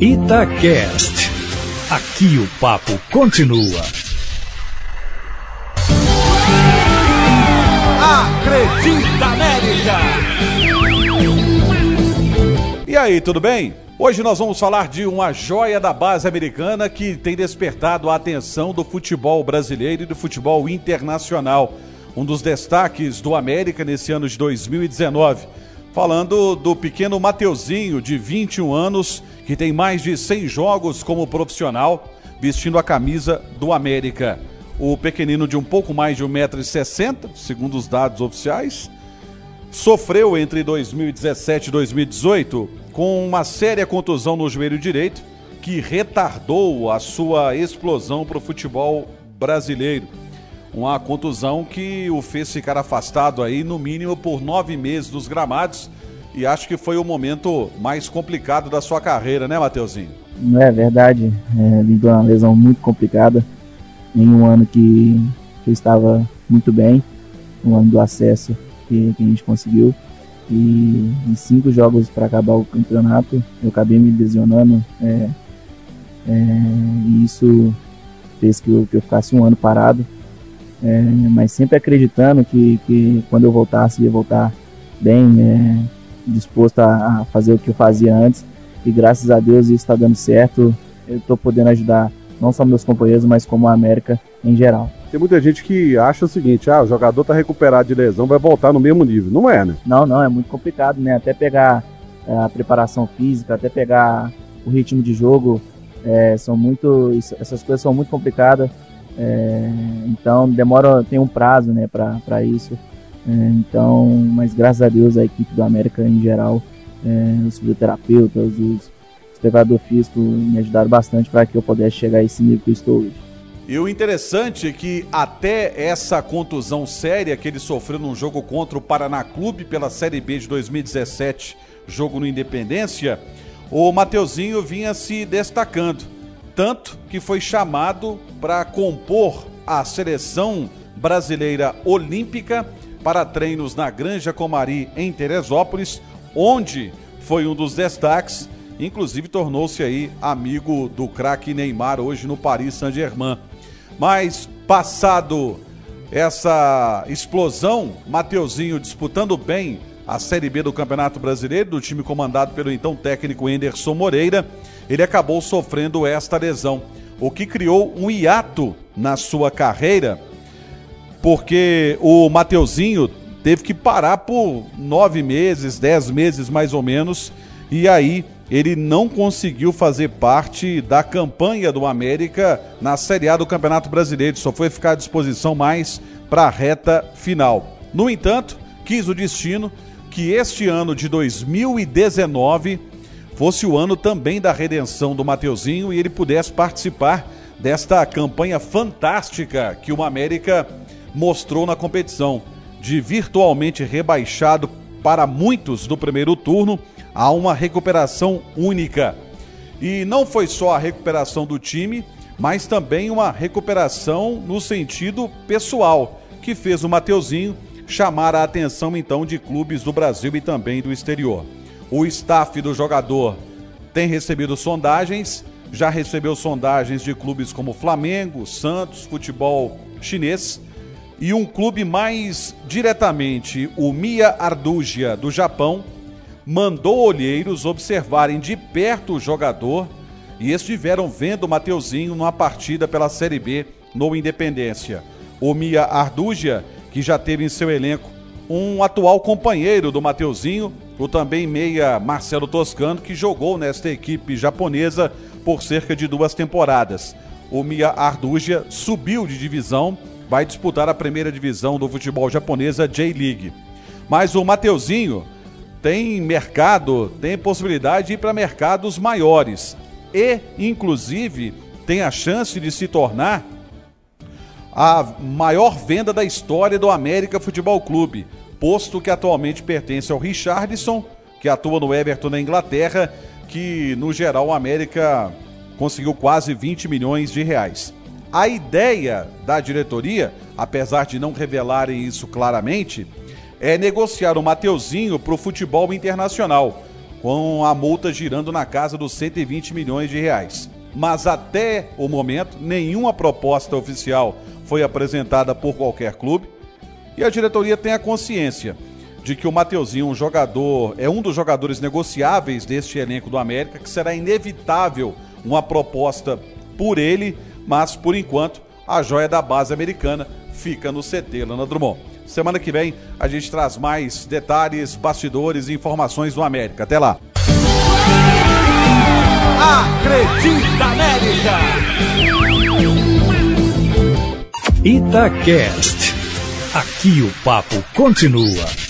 Itacast. Aqui o papo continua. Acredita América! E aí, tudo bem? Hoje nós vamos falar de uma joia da base americana que tem despertado a atenção do futebol brasileiro e do futebol internacional. Um dos destaques do América nesse ano de 2019 falando do pequeno Mateuzinho, de 21 anos, que tem mais de 100 jogos como profissional, vestindo a camisa do América. O pequenino de um pouco mais de 1,60m, segundo os dados oficiais, sofreu entre 2017 e 2018 com uma séria contusão no joelho direito que retardou a sua explosão para o futebol brasileiro. Uma contusão que o fez ficar afastado aí no mínimo por nove meses dos gramados e acho que foi o momento mais complicado da sua carreira, né, Mateuzinho? É verdade. É, lidou uma lesão muito complicada em um ano que, que eu estava muito bem, um ano do acesso que, que a gente conseguiu. E em cinco jogos para acabar o campeonato, eu acabei me lesionando. É, é, e isso fez que eu, que eu ficasse um ano parado é, mas sempre acreditando que, que quando eu voltasse, ia voltar bem, é, disposto a, a, fazer o que eu fazia antes. E graças a Deus isso está dando certo. Eu estou podendo ajudar não só meus companheiros, mas como a América em geral. Tem muita gente que acha o seguinte: ah, o jogador está recuperado de lesão, vai voltar no mesmo nível. Não é, né? Não, não, é muito complicado, né? Até pegar é, a preparação física, até pegar o ritmo de jogo, é, são muito, essas coisas são muito complicadas. É, então demora, tem um prazo né, para isso. É, então, mas graças a Deus a equipe do América em geral, é, os fisioterapeutas, os, preparadores físicos me ajudaram bastante para que eu pudesse chegar a esse nível que eu estou hoje. E o interessante é que até essa contusão séria que ele sofreu num jogo contra o Paraná Clube pela Série B de 2017, jogo no Independência, o Mateuzinho vinha se destacando tanto que foi chamado para compor a seleção brasileira olímpica para treinos na Granja Comari em Teresópolis, onde foi um dos destaques, inclusive tornou-se aí amigo do craque Neymar hoje no Paris Saint-Germain. Mas passado essa explosão, Mateuzinho disputando bem a Série B do Campeonato Brasileiro, do time comandado pelo então técnico Enderson Moreira, ele acabou sofrendo esta lesão, o que criou um hiato na sua carreira, porque o Mateuzinho teve que parar por nove meses, dez meses mais ou menos, e aí ele não conseguiu fazer parte da campanha do América na Série A do Campeonato Brasileiro, só foi ficar à disposição mais para a reta final. No entanto, quis o destino que este ano de 2019 fosse o ano também da redenção do Mateuzinho e ele pudesse participar desta campanha fantástica que o América mostrou na competição, de virtualmente rebaixado para muitos do primeiro turno a uma recuperação única. E não foi só a recuperação do time, mas também uma recuperação no sentido pessoal, que fez o Mateuzinho chamar a atenção então de clubes do Brasil e também do exterior. O staff do jogador tem recebido sondagens, já recebeu sondagens de clubes como Flamengo, Santos, futebol chinês e um clube mais diretamente, o Mia Ardugia do Japão, mandou olheiros observarem de perto o jogador e estiveram vendo o Mateuzinho numa partida pela Série B no Independência. O Mia Ardugia que já teve em seu elenco um atual companheiro do Mateuzinho, o também meia Marcelo Toscano, que jogou nesta equipe japonesa por cerca de duas temporadas. O Mia Ardugia subiu de divisão, vai disputar a primeira divisão do futebol japonesa J-League. Mas o Mateuzinho tem mercado, tem possibilidade de ir para mercados maiores e, inclusive, tem a chance de se tornar a maior venda da história do América Futebol Clube, posto que atualmente pertence ao Richardson, que atua no Everton na Inglaterra, que no geral o América conseguiu quase 20 milhões de reais. A ideia da diretoria, apesar de não revelarem isso claramente, é negociar o Mateuzinho para o futebol internacional, com a multa girando na casa dos 120 milhões de reais. Mas até o momento, nenhuma proposta oficial foi apresentada por qualquer clube e a diretoria tem a consciência de que o Mateuzinho, um jogador, é um dos jogadores negociáveis deste elenco do América, que será inevitável uma proposta por ele, mas por enquanto a joia da base americana fica no CT Lana Drummond. Semana que vem a gente traz mais detalhes, bastidores e informações do América. Até lá. Acredita América! Itacast. Aqui o papo continua.